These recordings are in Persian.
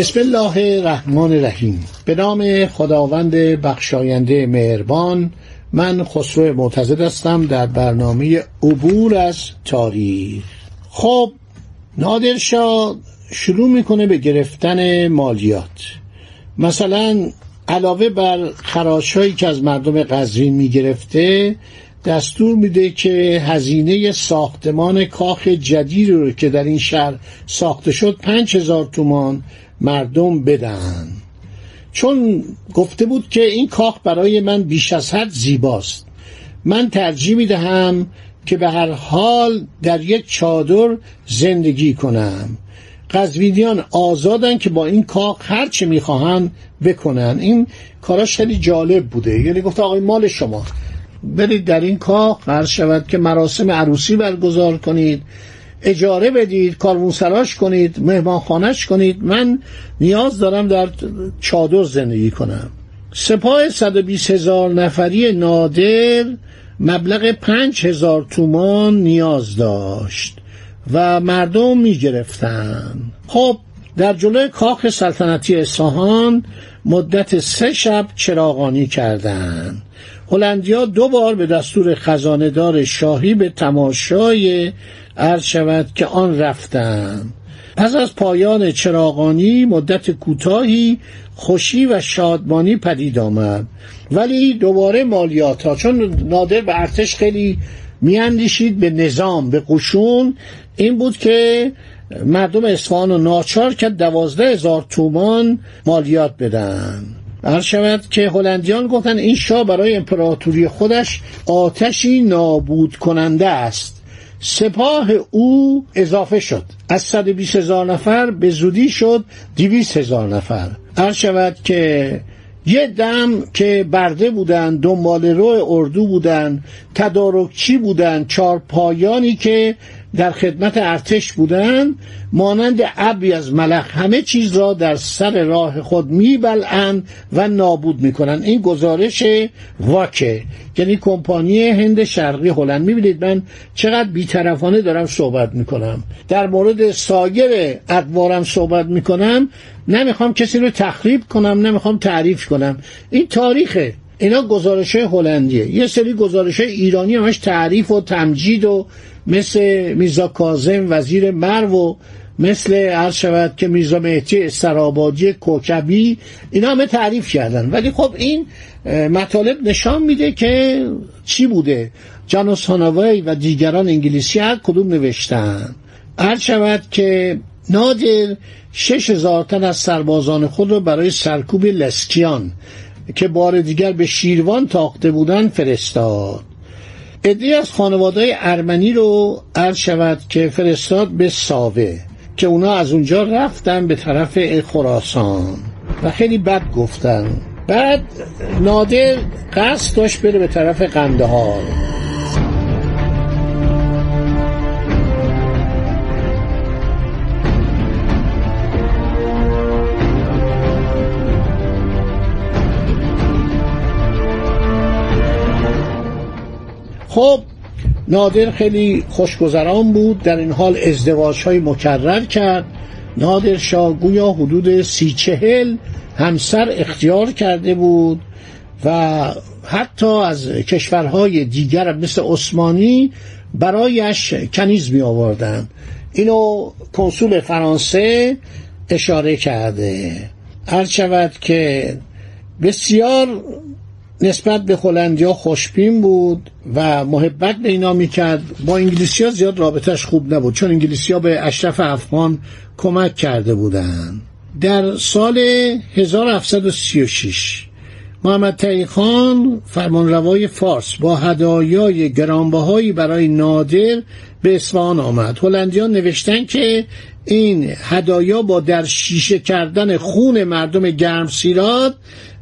بسم الله الرحمن الرحیم. به نام خداوند بخشاینده مهربان من خسرو معتزد هستم در برنامه عبور از تاریخ. خب نادرشاه شروع می‌کنه به گرفتن مالیات. مثلا علاوه بر خراشهایی که از مردم قزوین می‌گرفته دستور میده که هزینه ساختمان کاخ جدید رو که در این شهر ساخته شد پنج هزار تومان مردم بدن. چون گفته بود که این کاخ برای من بیش از حد زیباست. من ترجیح می‌دهم که به هر حال در یک چادر زندگی کنم. قزوینیان آزادن که با این کاخ هر چه می‌خواهن بکنن. این کاراش خیلی جالب بوده. یعنی گفت آقای مال شما. برید در این کاخ هر شود که مراسم عروسی برگزار کنید. اجاره بدید کارمونسراش کنید مهمانخانش کنید. من نیاز دارم در چادر زندگی کنم. سپاه 120 هزار نفری نادر مبلغ پنج هزار تومان نیاز داشت و مردم می گرفتن خب در جلوی کاخ سلطنتی اصفهان مدت سه شب چراغانی کردند. هلندیا دو بار به دستور خزاندار شاهی به تماشای عرض شود که آن رفتند پس از پایان چراغانی مدت کوتاهی خوشی و شادمانی پدید آمد. ولی دوباره مالیات ها چون نادر به ارتش خیلی میاندیشید به نظام به قشون این بود که مردم اصفهان و ناچار کرد دوازده هزار تومان مالیات بدن. هر شود که هلندیان گفتن این شاه برای امپراتوری خودش آتشی نابود کننده است. سپاه او اضافه شد. از 120 هزار نفر به زودی شد 200 هزار نفر. هر شود که یه دم که برده بودن دنبال رو اردو بودن تدارکچی بودن چارپایانی که در خدمت ارتش بودند مانند ابری از ملخ همه چیز را در سر راه خود میبلند و نابود می‌کنند. این گزارش واکه یعنی کمپانی هند شرقی هلند. می‌بینید من چقدر بیطرفانه دارم صحبت می‌کنم. در مورد سایر ادوارم صحبت می‌کنم. نمی‌خوام کسی رو تخریب کنم نمی‌خوام تعریف کنم. این تاریخه. اینا گزارش هلندیه. یه سری گزارش ایرانی همش تعریف و تمجید و مثل میرزا کازم وزیر مرو و مثل عرض شود که میرزا مهدی استرابادی کوکبی اینا همه تعریف کردن. ولی خب این مطالب نشان میده که چی بوده. جانوس هانوی و دیگران انگلیسی هر کدوم نوشتن. عرض شود که نادر شش هزار تن از سربازان خود را برای سرکوب لسکیان که بار دیگر به شیروان تاخته بودن فرستاد. ادهی از خانواده ارمنی رو عرض شود که فرستاد به ساوه که اونا از اونجا رفتن به طرف خراسان و خیلی بد گفتن. بعد نادر قصد داشت بره به طرف قندهار. خب نادر خیلی خوشگذران بود در این حال ازدواج های مکرر کرد. نادر گویا حدود سی چهل همسر اختیار کرده بود و حتی از کشورهای دیگر مثل عثمانی برایش کنیز می آوردن اینو کنسول فرانسه اشاره کرده. هر شود که بسیار نسبت به هلندیا خوشبین بود و محبت به اینا می‌کرد. با انگلیسی ها زیاد رابطش خوب نبود چون انگلیسی ها به اشرف افغان کمک کرده بودند در سال 1736 محمد تقی خان فرمانروای فارس با هدایای گرانبهایی برای نادر به اصفهان آمد. هلندیان نوشتن که این هدایا با در شیشه کردن خون مردم گرم سیراد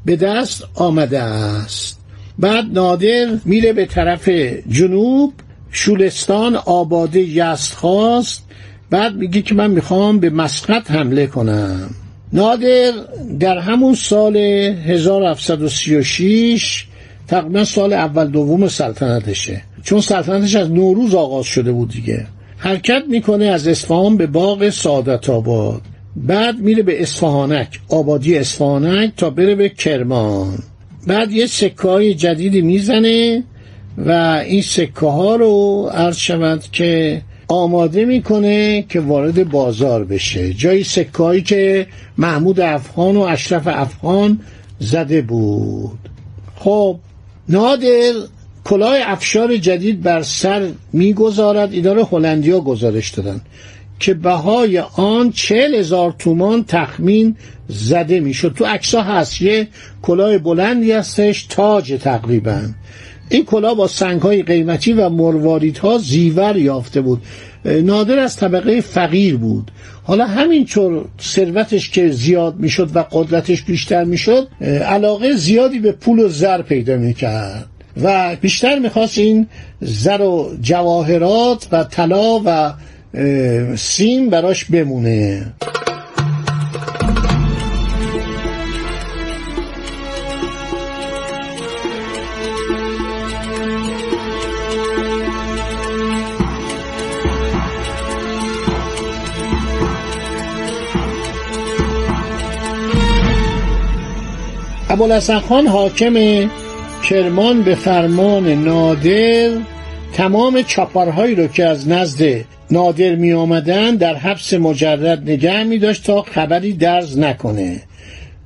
به دست آمده است. بعد نادر میره به طرف جنوب شولستان آباده یست خواست. بعد میگه که من می‌خوام به مسقط حمله کنم. نادر در همون سال 1736 تقریبا سال اول دوم سلطنتشه. چون سلطنتش از نوروز آغاز شده بود دیگه. حرکت می‌کنه از اصفهان به باغ سعادت آباد. بعد میره به اصفهانک آبادی اصفهانک تا بره به کرمان. بعد یه سکه های جدیدی می‌زنه و این سکه ها رو عرض شود که آماده می‌کنه که وارد بازار بشه. جایی سکایی که محمود افغان و اشرف افغان زده بود. خب نادر کلاه افشار جدید بر سر می‌گذارد. اینا رو هلندیا گزارش دادن که بهای آن چهل هزار تومان تخمین زده می‌شد. تو عکسا هست. یه کلاه بلندی هستش تاج تقریبا. این کلاه با سنگ های قیمتی و مرواریدها زیور یافته بود. نادر از طبقه فقیر بود. حالا همینطور ثروتش که زیاد می‌شد و قدرتش بیشتر می‌شد علاقه زیادی به پول و زر پیدا می‌کرد. و بیشتر می‌خواست این زر و جواهرات و طلا و سیم براش بمونه. ابوالحسن خان حاکم کرمان به فرمان نادر تمام چاپارهایی رو که از نزد نادر می آمدن در حبس مجرد نگه می داشت تا خبری درز نکنه.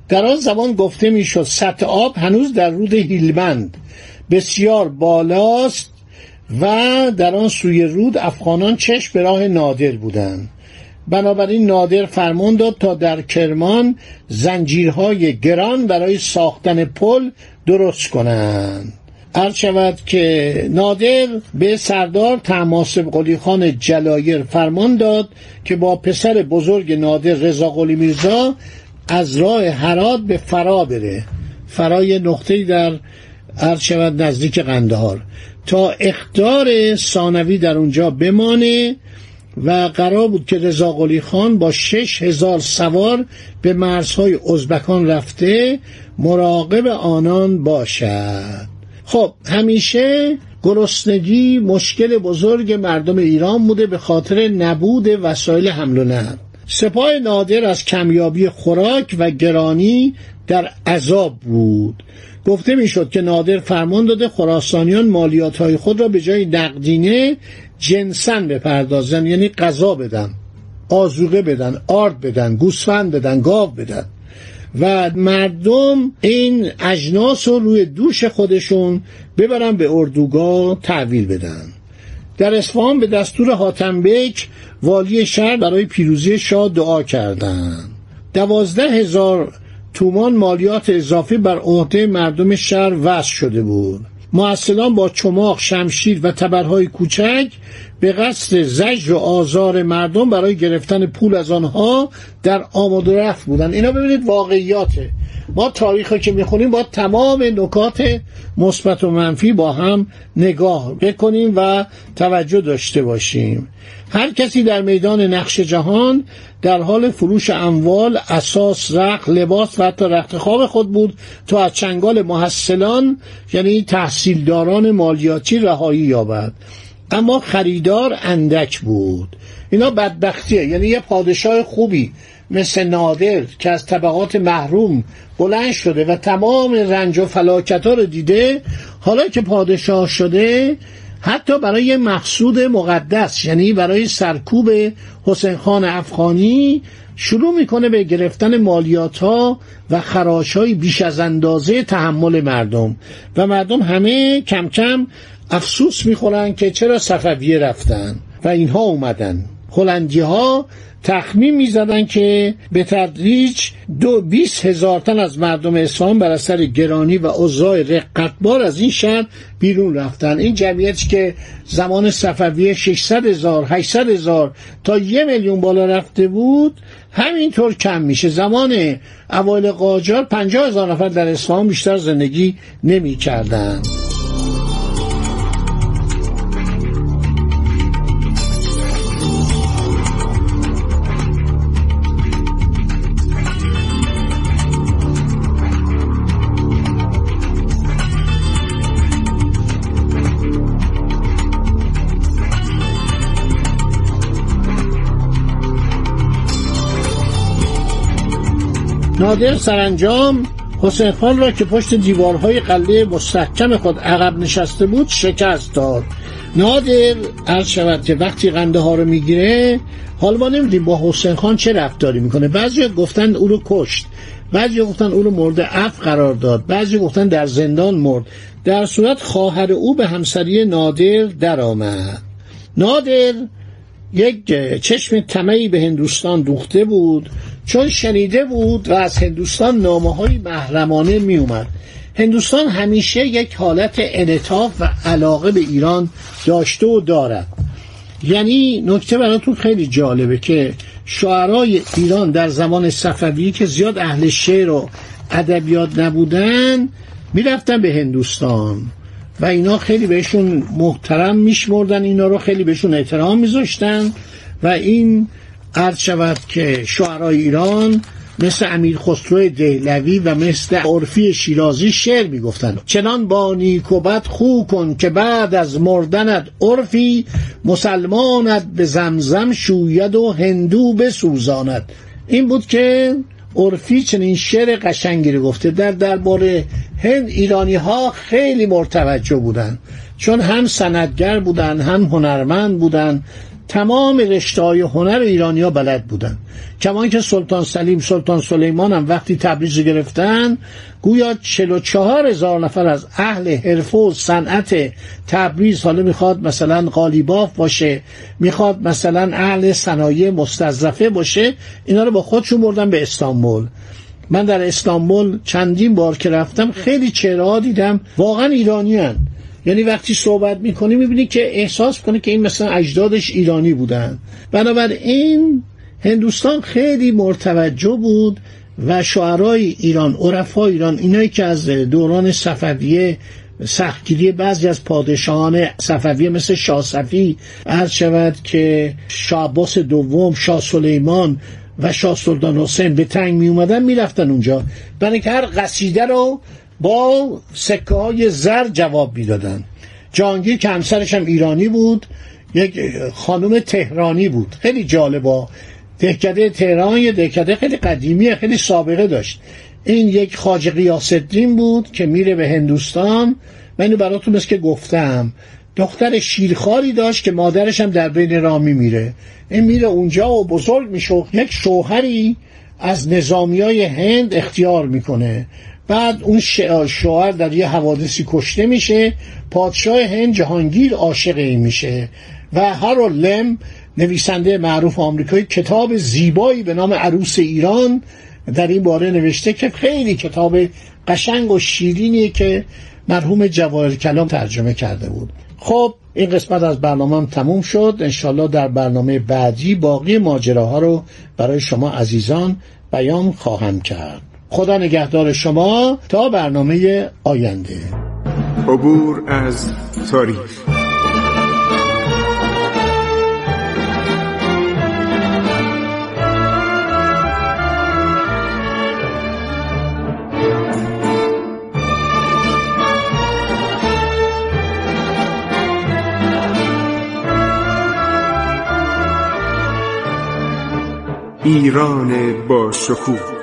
در آن زمان گفته می شد سطح آب هنوز در رود هیلمند. بسیار بالاست و در آن سوی رود افغانان چشم به راه نادر بودند. بنابراین نادر فرمان داد تا در کرمان زنجیرهای گران برای ساختن پل درست کنند. عرض شود که نادر به سردار تماسب قلی خان جلایر فرمان داد که با پسر بزرگ نادر رضا قلی میرزا از راه هرات به فرا بره. فرای نقطه‌ای در عرض شود نزدیک قندهار. تا اختار ثانوی در اونجا بمانه و قرار بود که رضا قلی خان با شش هزار سوار به مرزهای ازبکان رفته مراقب آنان باشد. خب همیشه گرسنگی مشکل بزرگ مردم ایران بوده به خاطر نبود وسایل حمل و نقل. سپاه نادر از کمیابی خوراک و گرانی در عذاب بود. گفته می‌شد که نادر فرمان داده خراسانیان مالیات های خود را به جای نقدینه جنسن بپردازن یعنی غذا بدن آزوقه بدن آرد بدن گوسفند بدن گاو بدن. و مردم این اجناس رو روی دوش خودشون ببرن به اردوگاه تحویل بدن. در اصفهان به دستور حاتمبک والی شهر برای پیروزی شاه دعا کردند دوازده هزار تومان مالیات اضافی بر عهده مردم شهر وضع شده بود. معسلان با چماق شمشیر و تبرهای کوچک به قصد زجر و آزار مردم برای گرفتن پول از آنها در آماد و رفت بودن اینا ببینید واقعیاته. ما تاریخ که می‌خونیم با تمام نکات مثبت و منفی با هم نگاه بکنیم و توجه داشته باشیم. هر کسی در میدان نقش جهان در حال فروش اموال اساس رق لباس و حتی رخت خواب خود بود تا از چنگال محصلان یعنی تحصیلداران مالیاتی رهایی یابد. اما خریدار اندک بود. اینا بدبختیه. یعنی یه پادشاه خوبی مثل نادر که از طبقات محروم بلند شده و تمام رنج و فلاکت ها رو دیده حالا که پادشاه شده حتی برای مقصود مقدس یعنی برای سرکوب حسین خان افغانی شروع می‌کنه به گرفتن مالیات ها و خراش های بیش از اندازه تحمل مردم. و مردم همه کم کم افسوس می‌خورن که چرا صفویه رفتن و اینها اومدن. هلندی ها تخمین می‌زدن که به تدریج دو بیس هزار تن از مردم اصفهان بر اثر گرانی و اوضاع رقتبار از این شهر بیرون رفتن. این جمعیتی که زمان صفویه 600 هزار 800 هزار تا یه میلیون بالا رفته بود همینطور کم میشه. زمان اوایل قاجار 50 هزار نفر در اصفهان بیشتر زندگی نمی نادر سرانجام حسین خان را که پشت دیوارهای قلعه مستحکم خود عقب نشسته بود شکست داد. نادر عرض شود که وقتی قنده ها رو می‌گیره حالا ما نمیدیم با حسین خان چه رفتاری می‌کنه. بعضی گفتن او رو کشت بعضی گفتن او رو مورد عفو قرار داد بعضی گفتن در زندان مرد. در صورت خواهر او به همسری نادر درآمد. نادر یک چشم تمهی به هندوستان دوخته بود. چون شنیده بود و از هندوستان نامه های محرمانه می اومد هندوستان همیشه یک حالت انعطاف و علاقه به ایران داشته و دارد. یعنی نکته براتون خیلی جالبه که شعرای ایران در زمان صفوی که زیاد اهل شعر و ادبیات نبودن می‌رفتن به هندوستان. و اینا خیلی بهشون محترم میشمردن اینا رو خیلی بهشون احترام میذاشتن. و این عرض شود که شعرهای ایران مثل امیر خسرو دهلوی و مثل عرفی شیرازی شعر می‌گفتند. چنان با نیکوبت خو کن که بعد از مردنت عرفی مسلمانت به زمزم شوید و هندو بسوزاند. این بود که عرفی چنین شعر قشنگی رو گفته. در درباره هند ایرانی ها خیلی مرتوجه بودن چون هم سندگر بودن هم هنرمند بودن تمام رشته های هنر ایرانیا بلد بودن. کمان که سلطان سلیم سلطان سلیمان هم وقتی تبریز گرفتن گویا 44 هزار نفر از اهل حرفه و صنعت تبریز حالا می‌خواد مثلا قالیباف باشه می‌خواد مثلا اهل صنایع مستظرفه باشه اینا رو با خودشون بردن به استانبول. من در استانبول چندین بار که رفتم خیلی چهره دیدم واقعا ایرانی یعنی وقتی صحبت می‌کنی می‌بینی که احساس کنه که این مثلا اجدادش ایرانی بودن. بنابراین هندوستان خیلی مرتوجه بود و شعرهای ایران عرفای ایران اینایی که از دوران صفویه سختگیری بعضی از پادشاهان صفویه مثل شاه صفی عرض شود که شاه دوم شاه سلیمان و شاه سلطان حسین به تنگ می اومدن می‌رفتن اونجا. برای که هر قصیده رو با سکه های زر جواب می‌دادن. جانگیر که همسرش هم ایرانی بود یک خانم تهرانی بود. خیلی جالبا دهکده تهران یه دهکده خیلی قدیمیه خیلی سابقه داشت. این یک خاج قیاسدین بود که میره به هندوستان. من اینو براتون که گفتم. دختر شیرخاری داشت که مادرش هم در بین رامی میره. این میره اونجا و بزرگ میشه. یک شوهری از نظامی های هند اختیار می‌کنه. بعد اون شوهر در یه حوادثی کشته میشه پادشاه هند جهانگیر عاشق این میشه و هارو لم نویسنده معروف آمریکایی کتاب زیبایی به نام عروس ایران در این باره نوشته که خیلی کتاب قشنگ و شیرینیه که مرحوم جواهر کلام ترجمه کرده بود. خب این قسمت از برنامه هم تموم شد. انشالله در برنامه بعدی باقی ماجراها رو برای شما عزیزان بیان خواهم کرد. خدا نگهدار شما تا برنامه آینده. عبور از تاریخ. ایران با شکوه.